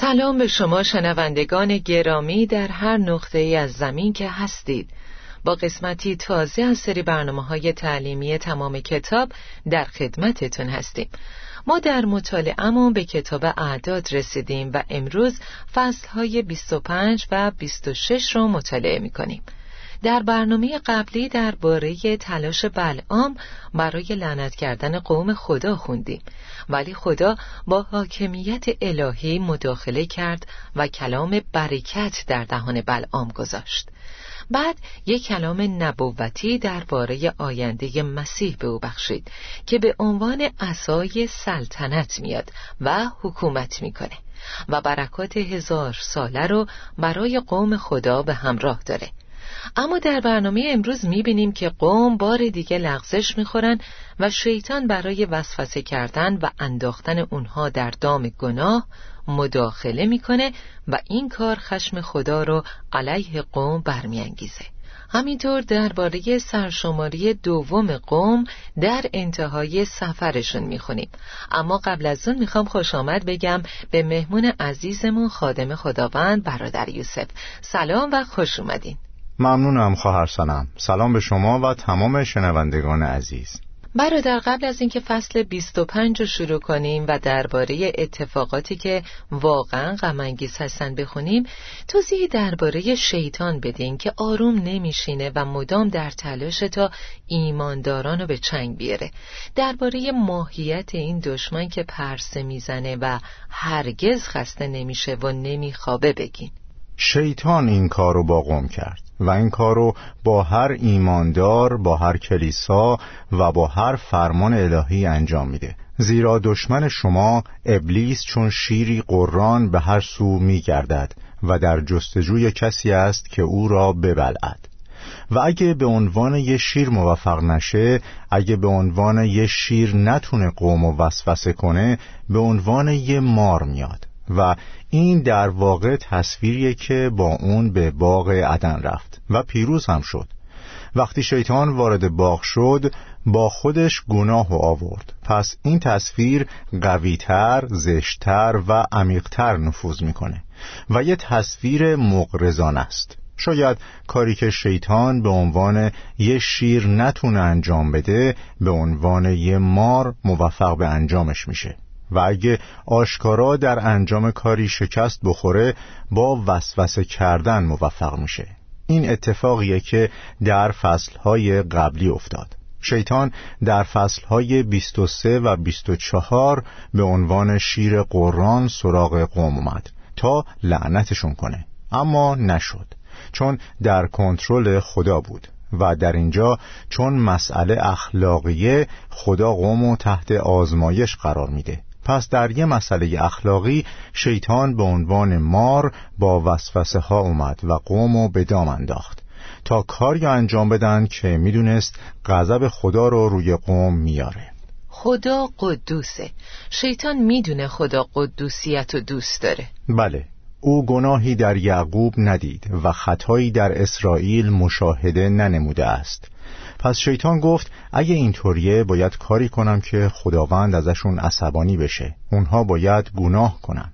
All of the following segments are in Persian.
سلام به شما شنوندگان گرامی در هر نقطه ای از زمین که هستید با قسمتی تازه از سری برنامه های تعلیمی تمام کتاب در خدمتتون هستیم ما در مطالعهمون به کتاب اعداد رسیدیم و امروز فصل های 25 و 26 رو مطالعه می کنیم. در برنامه قبلی درباره تلاش بلعام برای لعنت کردن قوم خدا خوندیم. ولی خدا با حاکمیت الهی مداخله کرد و کلام برکت در دهان بلعام گذاشت. بعد یک کلام نبوتی درباره آینده مسیح به او بخشید که به عنوان اسای سلطنت میاد و حکومت می‌کنه و برکات هزار ساله رو برای قوم خدا به همراه داره. اما در برنامه امروز می‌بینیم که قوم بار دیگه لغزش می‌خورن و شیطان برای وسوسه کردن و انداختن اونها در دام گناه مداخله می‌کنه و این کار خشم خدا رو علیه قوم برمیانگیزه. همینطور درباره سرشماری دوم قوم در انتهای سفرشون می‌خونیم. اما قبل از اون می‌خوام خوش آمد بگم به مهمون عزیزمون خادم خداوند برادر یوسف. سلام و خوش اومدین. ممنونم خواهر سنم. سلام به شما و تمام شنوندگان عزیز. برادر قبل از اینکه فصل 25 رو شروع کنیم و درباره اتفاقاتی که واقعا غمانگیز هستن بخونیم توضیح درباره شیطان بدین که آروم نمیشینه و مدام در تلاش تا ایمانداران رو به چنگ بیاره. درباره ماهیت این دشمن که پرسه می‌زنه و هرگز خسته نمیشه و نمیخوابه بگین. شیطان این کار رو با قوم کرد. و این کار رو با هر ایماندار با هر کلیسا و با هر فرمان الهی انجام میده. زیرا دشمن شما ابلیس چون شیری قران به هر سو میگردد و در جستجوی کسی است که او را ببلعد. و اگه به عنوان یه شیر موفق نشه اگه به عنوان یه شیر نتونه قوم و وسوسه کنه به عنوان یه مار میاد. و این در واقع تصویریه که با اون به باغ عدن رفت و پیروز هم شد. وقتی شیطان وارد باغ شد با خودش گناه و آورد. پس این تصویر قویتر، زشتر و عمیقتر نفوذ می‌کنه و یه تصویر مقرزان است. شاید کاری که شیطان به عنوان یه شیر نتونه انجام بده به عنوان یه مار موفق به انجامش میشه. و اگه آشکارا در انجام کاری شکست بخوره با وسوسه کردن موفق میشه. این اتفاقیه که در فصلهای قبلی افتاد. شیطان در فصلهای 23 و 24 به عنوان شیر قرآن سراغ قوم اومد تا لعنتشون کنه. اما نشد چون در کنترل خدا بود و در اینجا چون مسئله اخلاقیه خدا قوم تحت آزمایش قرار میده. پس در یه مسئله اخلاقی شیطان به عنوان مار با وسوسه ها اومد و قوم به دام انداخت. تا کاری انجام بدن که می‌دونست غضب خدا رو روی قوم میاره. خدا قدوسه. شیطان می‌دونه خدا قدوسیت و دوست داره. بله او گناهی در یعقوب ندید و خطایی در اسرائیل مشاهده ننموده است. پس شیطان گفت اگه اینطوریه باید کاری کنم که خداوند ازشون عصبانی بشه. اونها باید گناه کنن.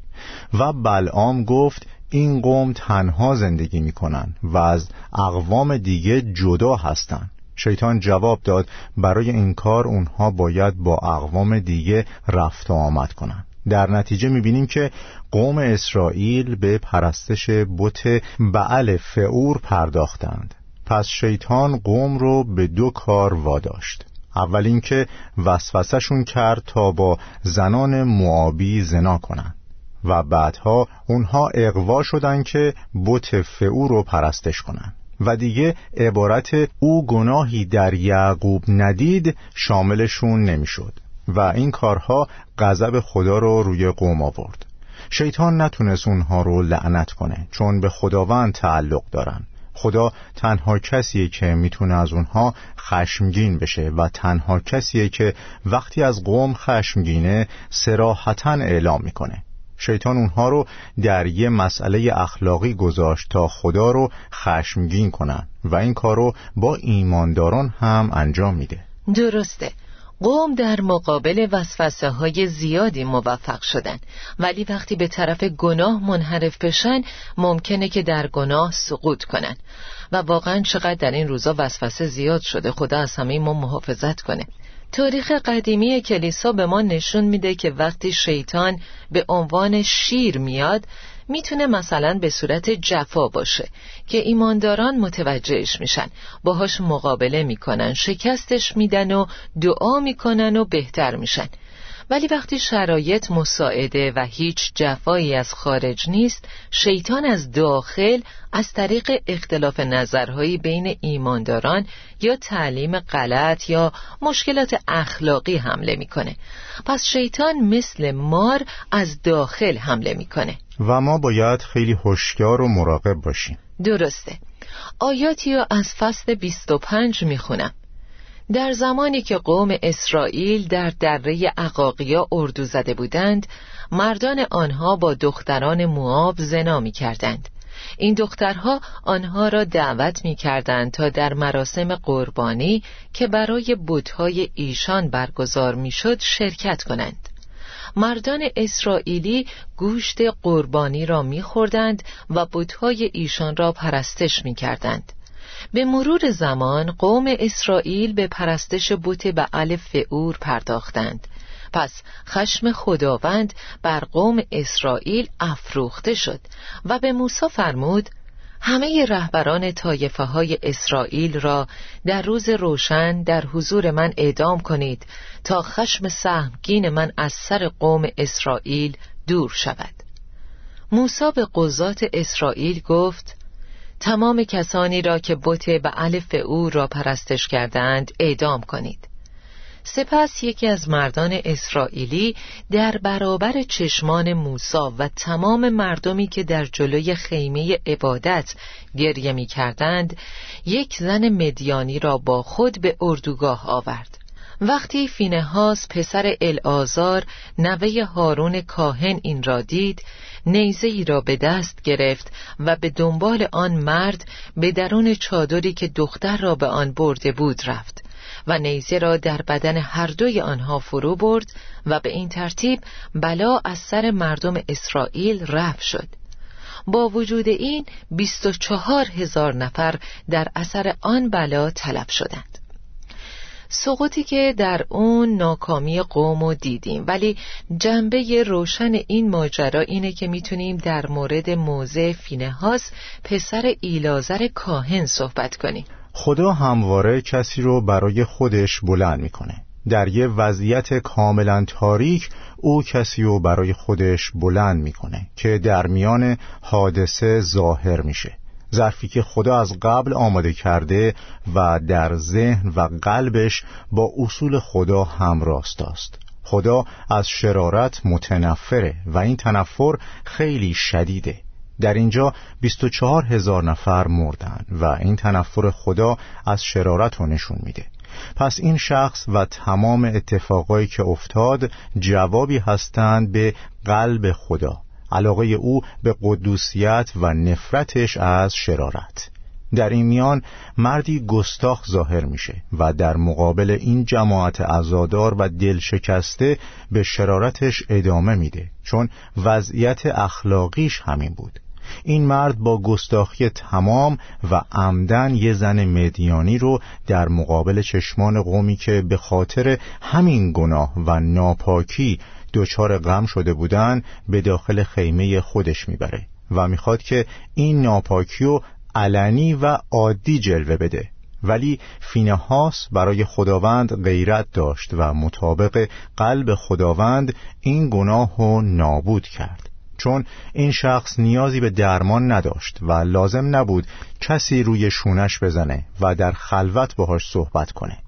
و بلعام گفت این قوم تنها زندگی می‌کنن و از اقوام دیگه جدا هستن. شیطان جواب داد برای این کار اونها باید با اقوام دیگه رفت و آمد کنن. در نتیجه می‌بینیم که قوم اسرائیل به پرستش بت بعل فعور پرداختند. پس شیطان قوم رو به دو کار واداشت. اول اینکه وسوسهشون کرد تا با زنان معابی زنا کنند و بعدها اونها اقوا شدن که بت فعو رو پرستش کنند و دیگه عبارت او گناهی در یعقوب ندید شاملشون نمی‌شد. و این کارها غضب خدا رو روی قوم آورد. شیطان نتونست اونها رو لعنت کنه چون به خداوند تعلق دارن. خدا تنها کسیه که می‌تونه از اونها خشمگین بشه و تنها کسیه که وقتی از قوم خشمگینه سراحتا اعلام می‌کنه. شیطان اونها رو در یه مسئله اخلاقی گذاشت تا خدا رو خشمگین کنن و این کار رو با ایمانداران هم انجام میده. درسته. قوم در مقابل وسوسه های زیادی موفق شدن. ولی وقتی به طرف گناه منحرف بشن ممکنه که در گناه سقوط کنن. و واقعا چقدر در این روزا وسوسه زیاد شده خدا از همه ما محافظت کنه. تاریخ قدیمی کلیسا به ما نشون میده که وقتی شیطان به عنوان شیر میاد می‌تونه مثلا به صورت جفا باشه که ایمانداران متوجهش میشن. باهاش مقابله می‌کنن شکستش میدن و دعا می‌کنن و بهتر میشن. ولی وقتی شرایط مساعده و هیچ جفایی از خارج نیست شیطان از داخل از طریق اختلاف نظرهایی بین ایمانداران یا تعلیم غلط یا مشکلات اخلاقی حمله می‌کنه. پس شیطان مثل مار از داخل حمله می‌کنه. و ما باید خیلی هوشیار و مراقب باشیم. درسته. آیاتی رو از فصل 25 می‌خونم. در زمانی که قوم اسرائیل در دره عقاقیا اردو زده بودند مردان آنها با دختران مواب زنا می کردند این دخترها آنها را دعوت می کردند تا در مراسم قربانی که برای بودهای ایشان برگزار می شد شرکت کنند. مردان اسرائیلی گوشت قربانی را می خوردند و بودهای ایشان را پرستش می کردند به مرور زمان قوم اسرائیل به پرستش بت الف فعور پرداختند. پس خشم خداوند بر قوم اسرائیل افروخته شد و به موسی فرمود همه رهبران طایفه های اسرائیل را در روز روشن در حضور من اعدام کنید تا خشم سهمگین من از سر قوم اسرائیل دور شود. موسی به قضات اسرائیل گفت تمام کسانی را که بت به او را پرستش کردند اعدام کنید. سپس یکی از مردان اسرائیلی در برابر چشمان موسا و تمام مردمی که در جلوی خیمه عبادت گریه می کردند یک زن مدیانی را با خود به اردوگاه آورد. وقتی فینهاس پسر الآزار نوه هارون کاهن این را دید نیزه ای را به دست گرفت و به دنبال آن مرد به درون چادری که دختر را به آن برده بود رفت و نیزه را در بدن هر دوی آنها فرو برد و به این ترتیب بلا از سر مردم اسرائیل رفت شد. با وجود این بیست و چهار هزار نفر در اثر آن بلا طلب شدند. سقوطی که در اون ناکامی قوم و دیدیم. ولی جنبه روشن این ماجرا اینه که می‌تونیم در مورد موضع فینهاس پسر ایلازر کاهن صحبت کنیم. خدا همواره کسی رو برای خودش بلند می‌کنه. در یه وضعیت کاملا تاریک او کسی رو برای خودش بلند می‌کنه که در میان حادثه ظاهر میشه. ظرفی که خدا از قبل آماده کرده و در ذهن و قلبش با اصول خدا همراست است. خدا از شرارت متنفره و این تنفر خیلی شدیده. در اینجا 24 هزار نفر مردن و این تنفر خدا از شرارت رو نشون میده. پس این شخص و تمام اتفاقایی که افتاد جوابی هستند به قلب خدا. علاقه او به قدوسیت و نفرتش از شرارت. در این میان مردی گستاخ ظاهر میشه و در مقابل این جماعت عزادار و دل شکسته به شرارتش ادامه میده چون وضعیت اخلاقیش همین بود. این مرد با گستاخی تمام و عمدن یه زن مدیانی رو در مقابل چشمان قومی که به خاطر همین گناه و ناپاکی دچار غم شده بودن به داخل خیمه خودش می‌بره و می‌خواد که این ناپاکی رو علنی و عادی جلوه بده. ولی فینهاس برای خداوند غیرت داشت و مطابق قلب خداوند این گناه رو نابود کرد. چون این شخص نیازی به درمان نداشت و لازم نبود کسی روی شونش بزنه و در خلوت باهاش صحبت کنه.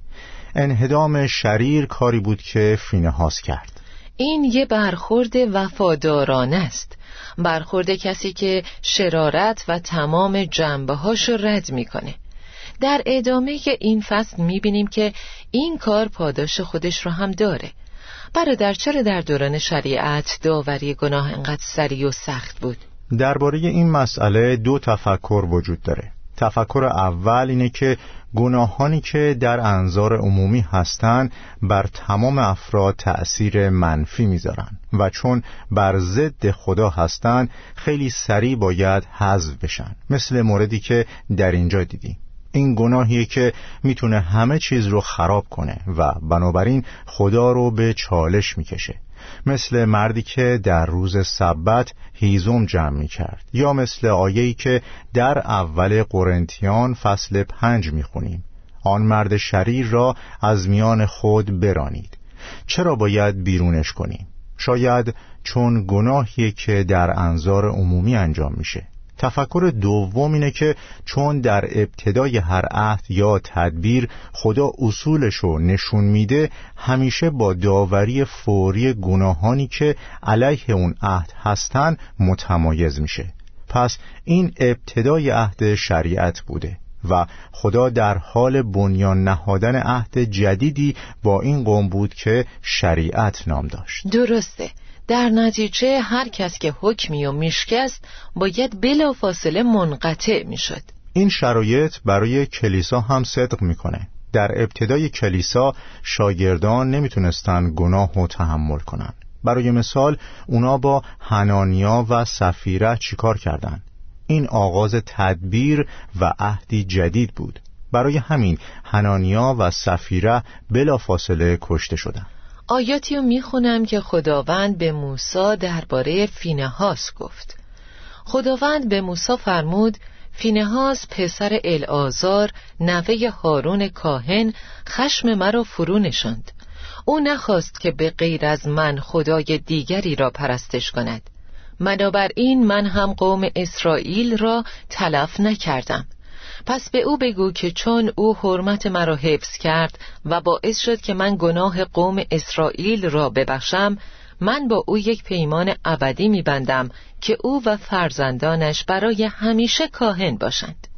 انهدام شریر کاری بود که فینهاس کرد. این یه برخورد وفادارانه است. برخورد کسی که شرارت و تمام جنبه هاش رد می‌کنه. در ادامه این فصل می‌بینیم که این کار پاداش خودش رو هم داره. برادر چرا در دوران شریعت داوری گناه انقدر سریع و سخت بود؟ درباره این مسئله دو تفکر وجود داره. تفکر اول اینه که گناهانی که در انظار عمومی هستند بر تمام افراد تأثیر منفی می‌ذارن و چون بر ضد خدا هستند خیلی سریع باید حذف بشن. مثل موردی که در اینجا دیدیم این گناهیه که می‌تونه همه چیز رو خراب کنه و بنابراین خدا رو به چالش می‌کشه. مثل مردی که در روز سبت هیزم جمع می کرد یا مثل آیهی که در اول قرنتیان فصل پنج می خونیم آن مرد شریر را از میان خود برانید. چرا باید بیرونش کنیم؟ شاید چون گناهی که در انظار عمومی انجام میشه. تفکر دوم اینه که چون در ابتدای هر عهد یا تدبیر خدا اصولش رو نشون میده همیشه با داوری فوری گناهانی که علیه اون عهد هستن متمایز میشه. پس این ابتدای عهد شریعت بوده و خدا در حال بنیان نهادن عهد جدیدی با این قوم بود که شریعت نام داشت. درسته. در نتیجه هر کس که حکمی و میشکست باید بلا فاصله منقطع می‌شد این شرایط برای کلیسا هم صدق می‌کنه در ابتدای کلیسا شاگردان نمی‌تونستن گناه و تحمل کنن برای مثال اونا با هنانیا و سفیره چیکار کردند؟ این آغاز تدبیر و عهدی جدید بود برای همین هنانیا و سفیره بلا فاصله کشته شدند. آیاتی رو می‌خونم که خداوند به موسی درباره فینهاس گفت. خداوند به موسی فرمود فینهاس پسر الآزار نوه هارون کاهن خشم مرا فرو نشاند. او نخواست که به غیر از من خدای دیگری را پرستش کند. این من هم قوم اسرائیل را تلف نکردم. پس به او بگو که چون او حرمت مرا حفظ کرد و باعث شد که من گناه قوم اسرائیل را ببخشم من با او یک پیمان ابدی میبندم که او و فرزندانش برای همیشه کاهن باشند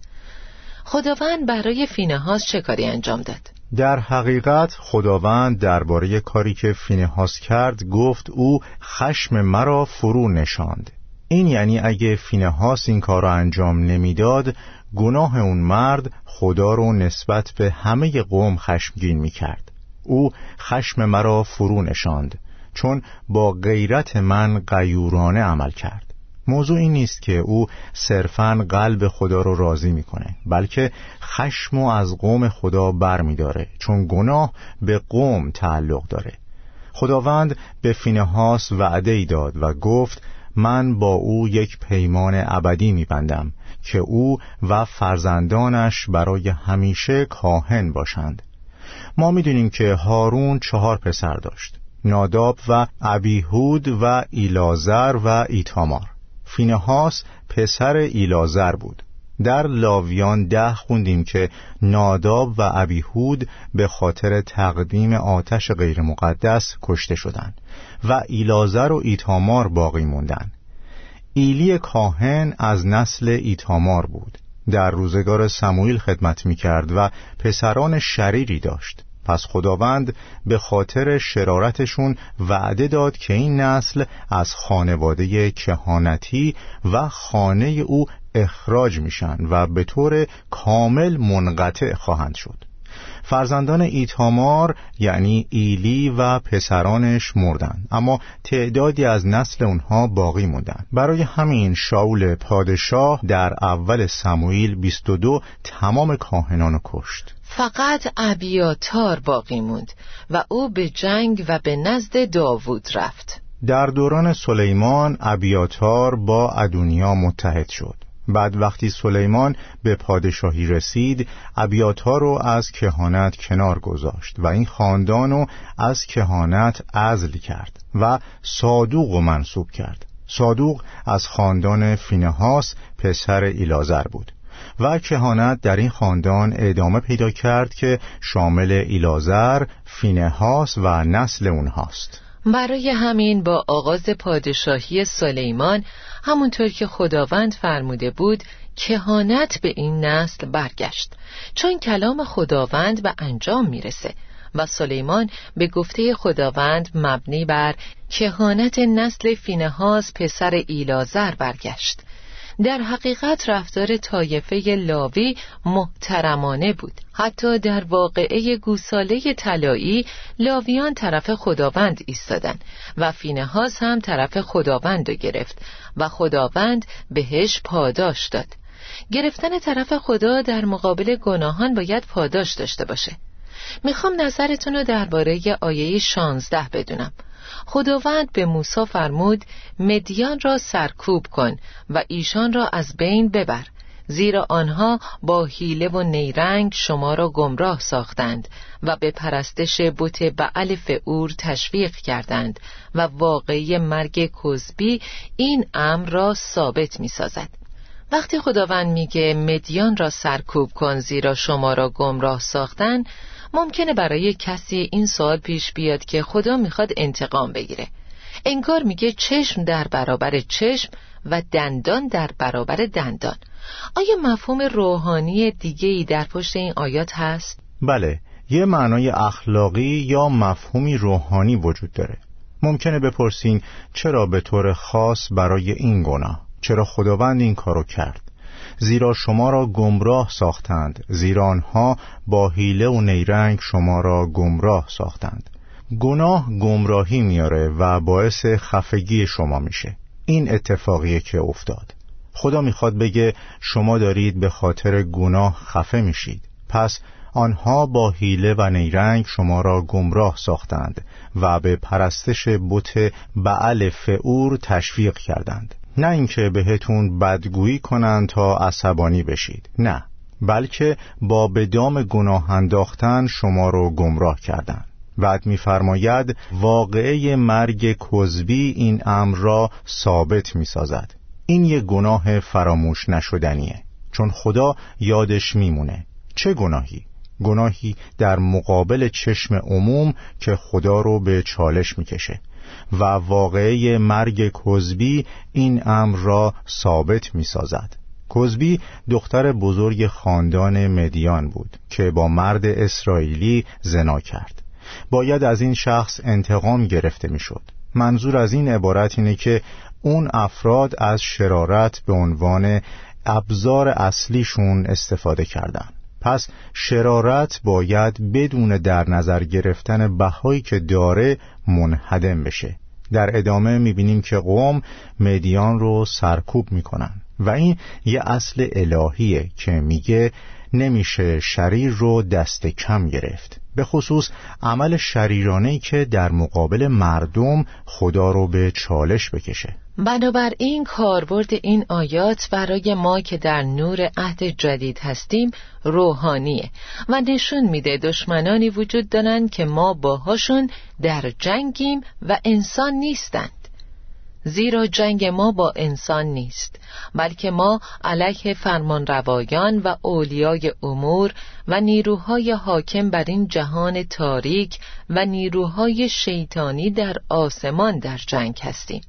خداوند برای فینهاس چه کاری انجام داد؟ در حقیقت خداوند درباره کاری که فینهاس کرد گفت او خشم مرا فرو نشاند این یعنی اگه فینهاس این کار را انجام نمی‌داد گناه اون مرد خدا رو نسبت به همه قوم خشمگین می کرد او خشم مرا فرو نشاند چون با غیرت من قیورانه عمل کرد. موضوع این نیست که او صرفا قلب خدا رو راضی می‌کنه بلکه خشم و از قوم خدا بر می داره چون گناه به قوم تعلق داره. خداوند به فینهاس وعده ای داد و گفت من با او یک پیمان ابدی میبندم. که او و فرزندانش برای همیشه کاهن باشند. ما می‌دونیم که هارون چهار پسر داشت ناداب و ابیهود و ایلازر و ایتامار. فینهاس پسر ایلازر بود. در لاویان ده خوندیم که ناداب و ابیهود به خاطر تقدیم آتش غیر مقدس کشته شدند و ایلازر و ایتامار باقی موندند. ایلی کاهن از نسل ایتامار بود. در روزگار سموئیل خدمت می کرد و پسران شریری داشت. پس خداوند به خاطر شرارتشون وعده داد که این نسل از خانواده کهانتی و خانه او اخراج میشن و به طور کامل منقطع خواهند شد. فرزندان ایتامار یعنی ایلی و پسرانش مردند. اما تعدادی از نسل اونها باقی موندند. برای همین شاول پادشاه در اول سموئیل 22 تمام کاهنان کشت. فقط ابیاتار باقی موند و او به جنگ و به نزد داوود رفت. در دوران سلیمان ابیاتار با ادونیا متحد شد. بعد وقتی سلیمان به پادشاهی رسید ابیاتا رو از کهانت کنار گذاشت و این خاندان رو از کهانت ازل کرد و صادوق رو منصوب کرد. صادوق از خاندان فینهاس پسر ایلازر بود و کهانت در این خاندان ادامه پیدا کرد که شامل ایلازر، فینهاس و نسل اونهاست. برای همین با آغاز پادشاهی سلیمان همونطور که خداوند فرموده بود کهانت به این نسل برگشت چون کلام خداوند به انجام می‌رسه و سلیمان به گفته خداوند مبنی بر کهانت نسل فینهاز پسر ایلازر برگشت. در حقیقت رفتار طایفه لاوی محترمانه بود. حتی در واقعه گوساله طلایی لاویان طرف خداوند ایستادند و فینهاز هم طرف خداوند گرفت و خداوند بهش پاداش داد. گرفتن طرف خدا در مقابل گناهان باید پاداش داشته باشه. می‌خوام نظرتون رو درباره آیه 16 بدونم. خداوند به موسی فرمود مدیان را سرکوب کن و ایشان را از بین ببر زیرا آنها با حیله و نیرنگ شما را گمراه ساختند و به پرستش بت بعل فعور تشویق کردند و واقعی مرگ کزبی این امر را ثابت می سازد. وقتی خداوند میگه مدیان را سرکوب کن زیرا شما را گمراه ساختن ممکنه برای کسی این سوال پیش بیاد که خدا می‌خواد انتقام بگیره. انگار میگه چشم در برابر چشم و دندان در برابر دندان. آیا مفهوم روحانی دیگه ای در پشت این آیات هست؟ بله یه معنای اخلاقی یا مفهومی روحانی وجود داره. ممکنه بپرسین چرا به طور خاص برای این گناه؟ چرا خداوند این کارو کرد؟ زیرا شما را گمراه ساختند. زیرا آنها با حیله و نیرنگ شما را گمراه ساختند. گناه گمراهی میاره و باعث خفگی شما میشه. این اتفاقیه که افتاد. خدا می‌خواد بگه شما دارید به خاطر گناه خفه میشید. پس آنها با حیله و نیرنگ شما را گمراه ساختند و به پرستش بت بعل فعور تشویق کردند. نه اینکه بهتون بدگویی کنند تا عصبانی بشید. نه. بلکه با بدام گناه انداختن شما رو گمراه کردند بعد میفرماید واقعه مرگ کذبی این امر را ثابت می‌سازد. این یک گناه فراموش نشدنیه. چون خدا یادش میمونه. چه گناهی؟ گناهی در مقابل چشم عموم که خدا رو به چالش می‌کشه. و واقعه مرگ کزبی این امر را ثابت می سازد کزبی دختر بزرگ خاندان مدیان بود که با مرد اسرائیلی زنا کرد باید از این شخص انتقام گرفته می‌شد. منظور از این عبارت اینه که اون افراد از شرارت به عنوان ابزار اصلیشون استفاده کردند. پس شرارت باید بدون در نظر گرفتن بهایی که داره منهدم بشه. در ادامه می‌بینیم که قوم مدیان رو سرکوب می‌کنن و این یه اصل الهیه که میگه نمیشه شریر رو دست کم گرفت. به خصوص عمل شریرانه که در مقابل مردم خدا رو به چالش بکشه. بنابراین کاربرد این آیات برای ما که در نور عهد جدید هستیم روحانیه و نشون میده دشمنانی وجود دارن که ما باهاشون در جنگیم و انسان نیستند زیرا جنگ ما با انسان نیست بلکه ما علیه فرمان و اولیای امور و نیروهای حاکم بر این جهان تاریک و نیروهای شیطانی در آسمان در جنگ هستیم.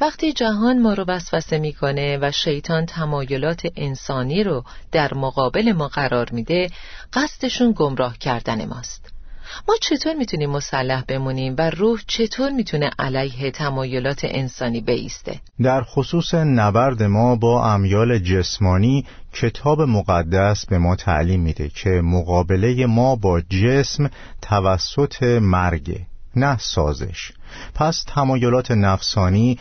وقتی جهان ما رو وسوسه می‌کنه و شیطان تمایلات انسانی رو در مقابل ما قرار میده قصدشون گمراه کردن ماست. ما چطور می‌تونیم مسلح بمونیم و روح چطور می‌تونه علیه تمایلات انسانی بیسته؟ در خصوص نبرد ما با امیال جسمانی کتاب مقدس به ما تعلیم میده که مقابله ما با جسم توسط مرگ نه سازش پس تمایلات نفسانی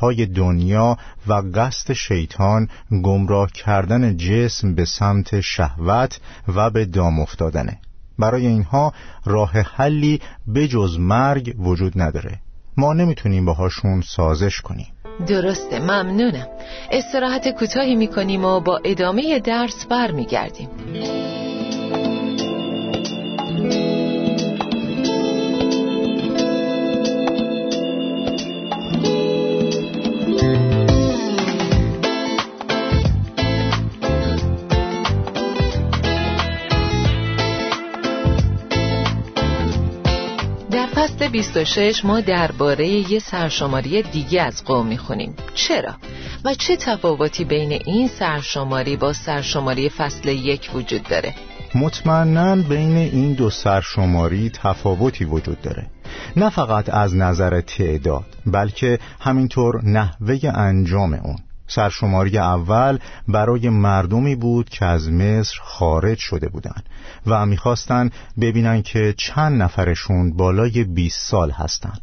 های دنیا و قصد شیطان گمراه کردن جسم به سمت شهوت و به دام افتادنه برای اینها راه حلی بجز مرگ وجود نداره. ما نمی‌تونیم باهاشون سازش کنیم. درسته ممنونم. استراحت کوتاهی می‌کنیم و با ادامه درس برمیگردیم. 26 ما درباره یه سرشماری دیگه از قوم می‌خونیم چرا؟ و چه تفاوتی بین این سرشماری با سرشماری فصل یک وجود داره؟ مطمئنا بین این دو سرشماری تفاوتی وجود داره نه فقط از نظر تعداد بلکه همینطور نحوه انجام اون سرشماری اول برای مردمی بود که از مصر خارج شده بودند و می‌خواستند ببینن که چند نفرشون بالای 20 سال هستند.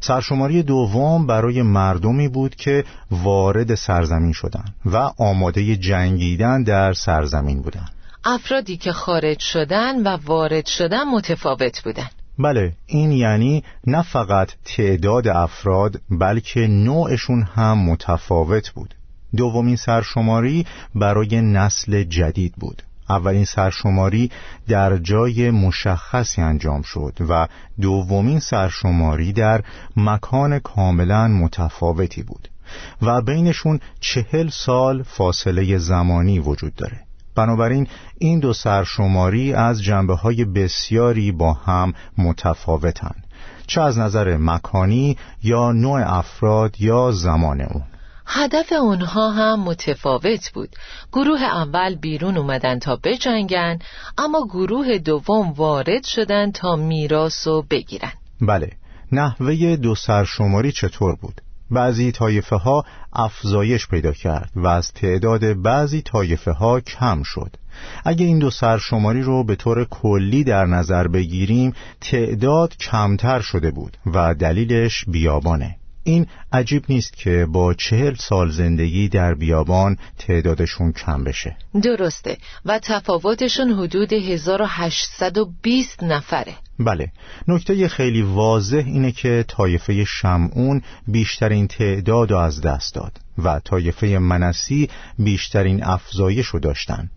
سرشماری دوم برای مردمی بود که وارد سرزمین شدند و آماده جنگیدن در سرزمین بودند. افرادی که خارج شدن و وارد شدن متفاوت بودند. بله این یعنی نه فقط تعداد افراد بلکه نوعشون هم متفاوت بود. دومین سرشماری برای نسل جدید بود. اولین سرشماری در جای مشخصی انجام شد و دومین سرشماری در مکان کاملا متفاوتی بود و بینشون چهل سال فاصله زمانی وجود داره. بنابراین این دو سرشماری از جنبه های بسیاری با هم متفاوتن چه از نظر مکانی یا نوع افراد یا زمان اون. هدف اونها هم متفاوت بود. گروه اول بیرون اومدن تا بجنگن اما گروه دوم وارد شدن تا میراث و بگیرن. بله نحوه دو سرشماری چطور بود؟ بعضی طایفه ها افزایش پیدا کرد و از تعداد بعضی طایفه ها کم شد. اگه این دو سرشماری رو به طور کلی در نظر بگیریم تعداد کمتر شده بود و دلیلش بیابانه. این عجیب نیست که با چهل سال زندگی در بیابان تعدادشون کم بشه. درسته. و تفاوتشون حدود 1820 نفره. بله. نکته خیلی واضح اینه که طایفه شمعون بیشترین تعداد رو از دست داد و طایفه منسی بیشترین افزایش رو داشتن.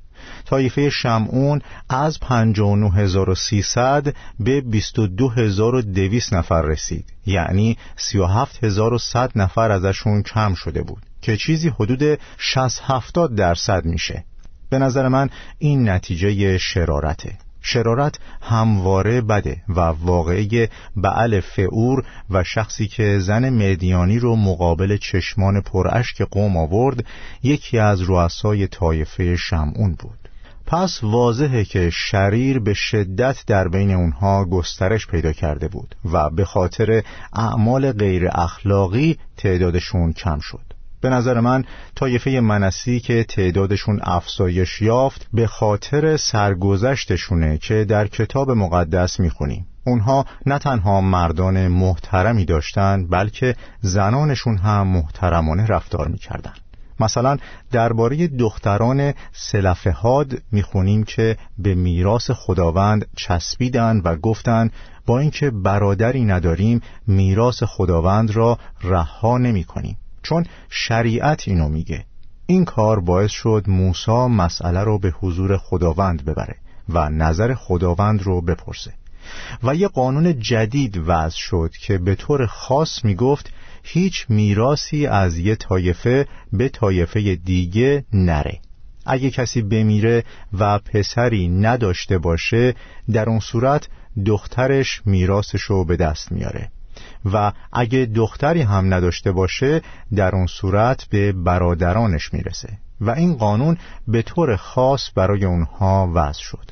طایفه شمعون از 59300 به 22200 نفر رسید. یعنی 37100 نفر ازشون کم شده بود که چیزی حدود 60 70 درصد میشه. به نظر من این نتیجه شرارته. شرارت همواره بده و واقعه بعل فعور و شخصی که زن مدیانی رو مقابل چشمان پراشک قوم آورد یکی از رؤسای طایفه شمعون بود. پس واضحه که شریر به شدت در بین اونها گسترش پیدا کرده بود و به خاطر اعمال غیر اخلاقی تعدادشون کم شد. به نظر من طایفه منسی که تعدادشون افزایش یافت به خاطر سرگذشتشونه که در کتاب مقدس می‌خونیم. اونها نه تنها مردان محترمی داشتند بلکه زنانشون هم محترمانه رفتار می‌کردند مثلا درباره دختران سلفهاد می‌خونیم که به میراث خداوند چسبیدند و گفتند با اینکه برادری نداریم میراث خداوند را رها نمی کنیم چون شریعت اینو میگه. این کار باعث شد موسی مسئله رو به حضور خداوند ببره و نظر خداوند رو بپرسه. و یه قانون جدید وضع شد که به طور خاص می‌گفت هیچ میراسی از یه طایفه به طایفه دیگه نره. اگه کسی بمیره و پسری نداشته باشه در اون صورت دخترش میراسشو به دست میاره. و اگه دختری هم نداشته باشه در اون صورت به برادرانش می‌رسه. و این قانون به طور خاص برای اونها وضع شد.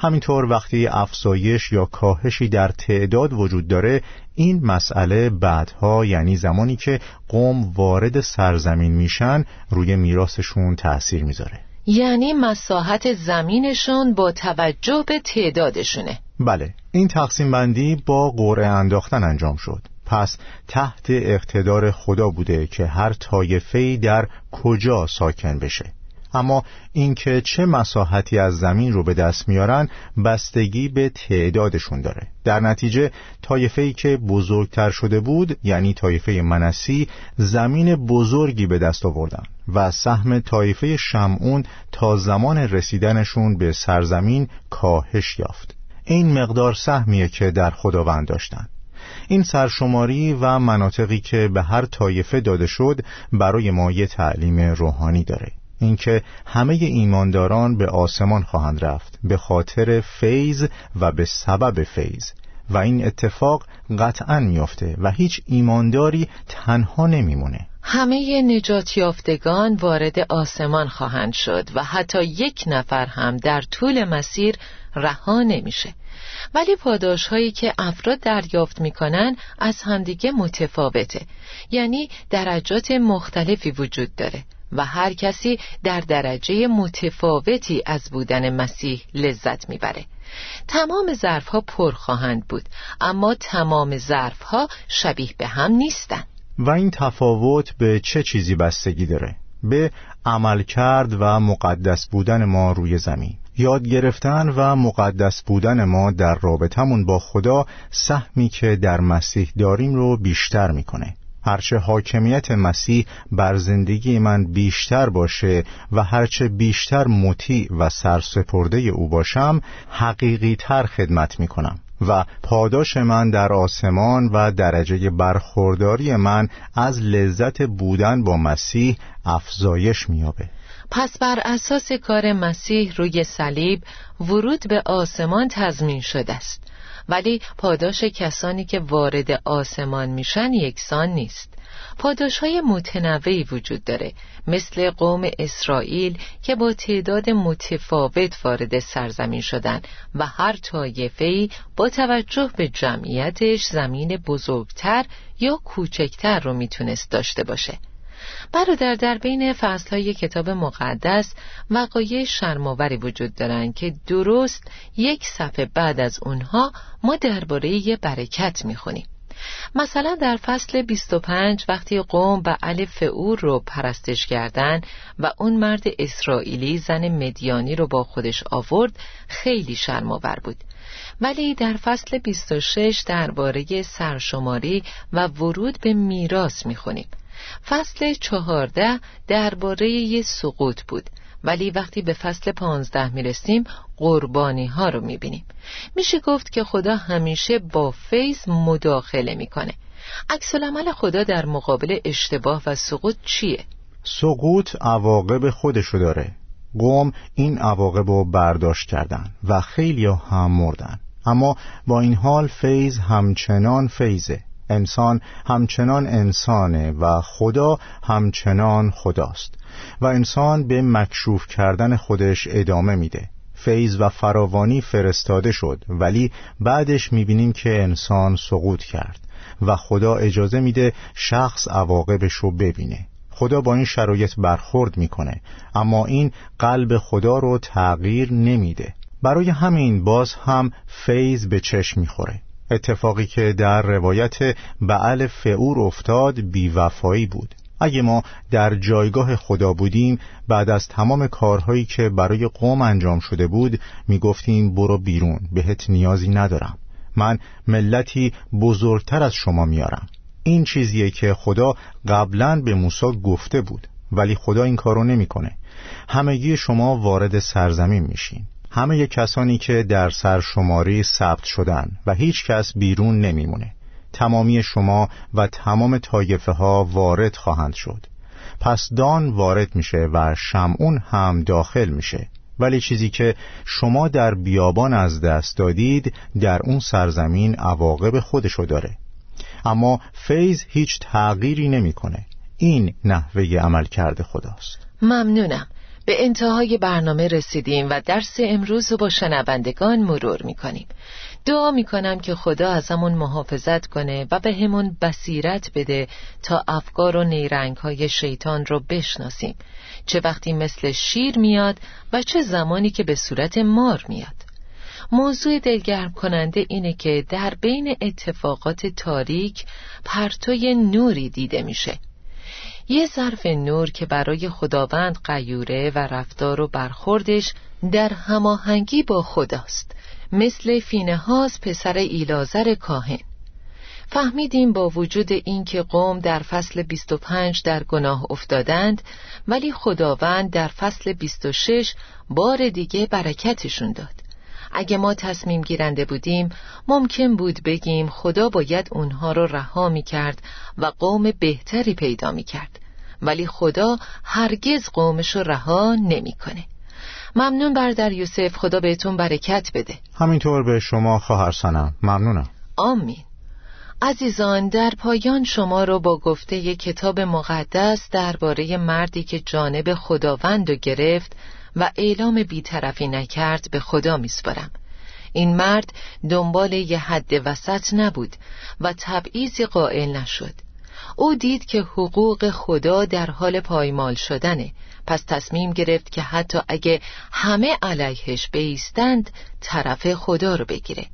همینطور وقتی افزایش یا کاهشی در تعداد وجود داره این مسئله بعدها یعنی زمانی که قوم وارد سرزمین میشن روی میراثشون تأثیر می‌ذاره. یعنی مساحت زمینشون با توجه به تعدادشونه. بله این تقسیم بندی با قرعه انداختن انجام شد. پس تحت اقتدار خدا بوده که هر طایفه‌ای در کجا ساکن بشه. اما اینکه چه مساحتی از زمین رو به دست میارن بستگی به تعدادشون داره. در نتیجه طایفه که بزرگتر شده بود یعنی طایفه منسی زمین بزرگی به دست آوردن و سهم طایفه شمعون تا زمان رسیدنشون به سرزمین کاهش یافت. این مقدار سهمیه که در خداوند داشتن. این سرشماری و مناطقی که به هر طایفه داده شد برای ما یه تعلیم روحانی داره. اینکه همه ایمانداران به آسمان خواهند رفت به خاطر فیض و به سبب فیض. و این اتفاق قطعا میافته و هیچ ایمانداری تنها نمیمونه. همه نجات یافتگان وارد آسمان خواهند شد و حتی یک نفر هم در طول مسیر رها نمیشه. ولی پاداش هایی که افراد دریافت می‌کنن از همدیگه متفاوته. یعنی درجات مختلفی وجود داره و هر کسی در درجه متفاوتی از بودن مسیح لذت می‌بره. تمام ظرف ها پر خواهند بود اما تمام ظرف ها شبیه به هم نیستند و این تفاوت به چه چیزی بستگی داره؟ به عمل کرد و مقدس بودن ما روی زمین. یاد گرفتن و مقدس بودن ما در رابطمون با خدا سهمی که در مسیح داریم رو بیشتر می‌کنه. هرچه حاکمیت مسیح بر زندگی من بیشتر باشه و هرچه بیشتر مطیع و سرسپرده او باشم حقیقی تر خدمت می‌کنم. و پاداش من در آسمان و درجه برخورداری من از لذت بودن با مسیح افزایش میابه پس بر اساس کار مسیح روی صلیب ورود به آسمان تضمین شده است. ولی پاداش کسانی که وارد آسمان میشن یکسان نیست. پاداش های متنوعی وجود داره مثل قوم اسرائیل که با تعداد متفاوت وارد سرزمین شدن و هر طایفه با توجه به جمعیتش زمین بزرگتر یا کوچکتر رو می‌تونست داشته باشه. برادر در بین های کتاب مقدس وقایع شرماوری وجود دارند که درست یک صفحه بعد از اونها ما درباره یه برکت می‌خونیم. مثلا در فصل 25 وقتی قوم و علی فعور رو پرستش کردن و اون مرد اسرائیلی زن مدیانی رو با خودش آورد خیلی شرماور بود. ولی در فصل 26 درباره سرشماری و ورود به میراث می‌خونیم. فصل چهارده درباره یه سقوط بود. ولی وقتی به فصل پانزده می‌رسیم قربانی ها رو می‌بینیم. میشه گفت که خدا همیشه با فیض مداخله می‌کنه. عکس خدا در مقابل اشتباه و سقوط چیه؟ سقوط عواقب خودشو داره. قوم این عواقب رو برداشت کردن و خیلی هم مردن. اما با این حال فیض همچنان فیضه. انسان همچنان انسانه و خدا همچنان خداست. و انسان به مکشوف کردن خودش ادامه میده. فیض و فراوانی فرستاده شد ولی بعدش می‌بینیم که انسان سقوط کرد و خدا اجازه میده شخص عواقبش رو ببینه. خدا با این شرایط برخورد می‌کنه اما این قلب خدا رو تغییر نمیده. برای همین باز هم فیض به چشم می‌خوره. اتفاقی که در روایت بعل فعور افتاد بیوفایی بود. اگه ما در جایگاه خدا بودیم بعد از تمام کارهایی که برای قوم انجام شده بود می‌گفتیم برو بیرون بهت نیازی ندارم. من ملتی بزرگتر از شما میارم. این چیزیه که خدا قبلا به موسی گفته بود ولی خدا این کارو نمی‌کنه. همگی شما وارد سرزمین میشین. همه کسانی که در سرشماری ثبت شدن و هیچ کس بیرون نمیمونه. تمامی شما و تمام طایفه ها وارد خواهند شد. پس دان وارد میشه و شمعون هم داخل میشه. ولی چیزی که شما در بیابان از دست دادید در اون سرزمین عواقب خودشو داره. اما فیض هیچ تغییری نمی‌کنه. این نحوه عمل کرده خداست. ممنونم. به انتهای برنامه رسیدیم و درس امروز رو با شنوندگان مرور می‌کنیم. دعا می‌کنم که خدا ازمون محافظت کنه و به همون بصیرت بده تا افکار و نیرنگ های شیطان رو بشناسیم. چه وقتی مثل شیر میاد و چه زمانی که به صورت مار میاد. موضوع دلگرم کننده اینه که در بین اتفاقات تاریک پرتوی نوری دیده میشه. یه ظرف نور که برای خداوند قیوره و رفتار و برخوردش در هماهنگی با خداست مثل فینهاز پسر ایلازر کاهن. فهمیدیم با وجود اینکه قوم در فصل 25 در گناه افتادند ولی خداوند در فصل 26 بار دیگه برکتشون داد. اگه ما تصمیم گیرنده بودیم ممکن بود بگیم خدا باید اونها رو رها می کرد و قوم بهتری پیدا می کرد ولی خدا هرگز قومش رو رها نمی‌کنه. ممنون بردر یوسف. خدا بهتون برکت بده. همینطور به شما خواهر سنم. ممنونم. آمین. عزیزان در پایان شما رو با گفته کتاب مقدس درباره مردی که جانب خداوند رو گرفت و اعلام بیطرفی نکرد به خدا میسپارم. این مرد دنبال یه حد وسط نبود و تبعیضی قائل نشد. او دید که حقوق خدا در حال پایمال شدنه. پس تصمیم گرفت که حتی اگه همه علیهش بیستند طرف خدا رو بگیره.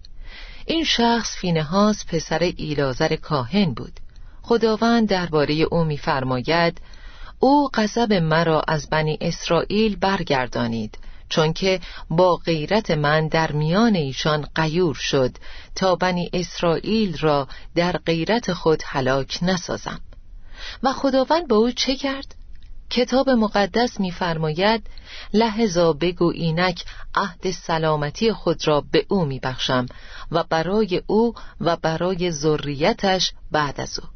این شخص فینهاس پسر ایلازر کاهن بود. خداوند درباره او میفرماید او غضب مرا از بنی اسرائیل برگردانید چون که با غیرت من در میان ایشان قیور شد تا بنی اسرائیل را در غیرت خود هلاک نسازم و خداوند با او چه کرد؟ کتاب مقدس می‌فرماید لحظا بگو اینک عهد سلامتی خود را به او میبخشم و برای او و برای ذریتش بعد از او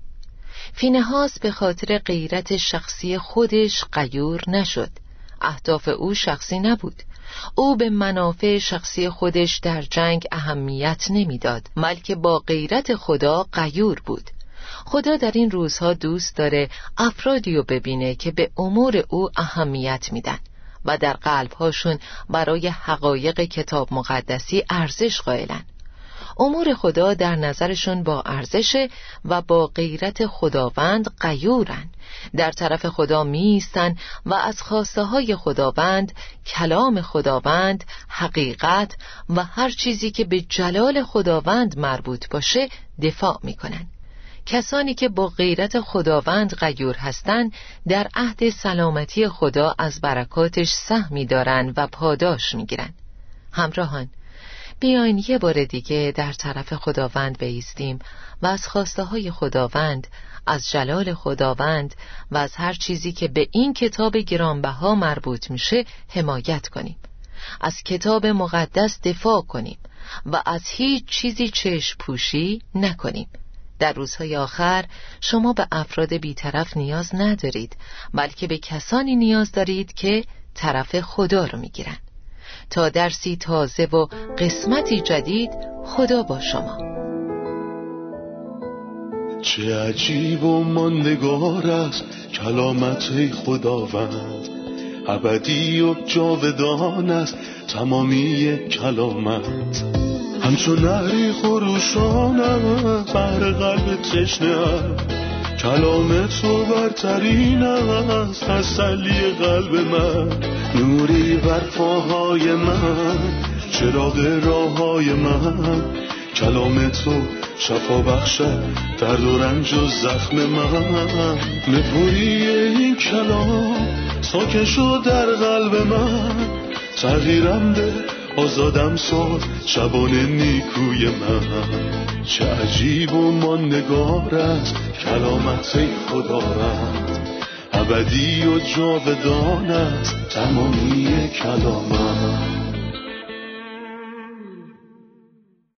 فینهاس به خاطر غیرت شخصی خودش قیور نشد. اهداف او شخصی نبود. او به منافع شخصی خودش در جنگ اهمیت نمی‌داد بلکه با غیرت خدا قیور بود. خدا در این روزها دوست داره افرادی رو ببینه که به امور او اهمیت میدن و در قلبهاشون برای حقایق کتاب مقدسی ارزش قائلن. امور خدا در نظرشون با ارزش و با غیرت خداوند قیورن. در طرف خدا میستن و از خواسته های خداوند کلام خداوند حقیقت و هر چیزی که به جلال خداوند مربوط باشه دفاع می‌کنن. کسانی که با غیرت خداوند غیور هستند در عهد سلامتی خدا از برکاتش سهمی دارند و پاداش می‌گیرند همراهان بیاین یه بار دیگه در طرف خداوند بیستیم و از خواسته های خداوند از جلال خداوند و از هر چیزی که به این کتاب گرانبها مربوط میشه حمایت کنیم. از کتاب مقدس دفاع کنیم و از هیچ چیزی چشم پوشی نکنیم. در روزهای آخر شما به افراد بیطرف نیاز ندارید بلکه به کسانی نیاز دارید که طرف خدا رو می‌گیرن. تا درسی تازه و قسمتی جدید خدا با شما. چه عجیب و ماندگار است کلامت خداوند. ابدی و جاودان است تمامی کلامت. همچون نهری خروشانم بر قلب تشنه کلام تو برترین است تسلی قلب من. نوری بر پاهای من چراغ راه های من. کلام تو شفا بخشد درد و رنج و زخم من. نپوری این کلام ساکن شد در قلب من. تغییرم ده آزادم ساز شبان نیکوی من. چه عجیب و ماندگار است کلامت خدا رد ابدی و جاودان است تمامی کلامت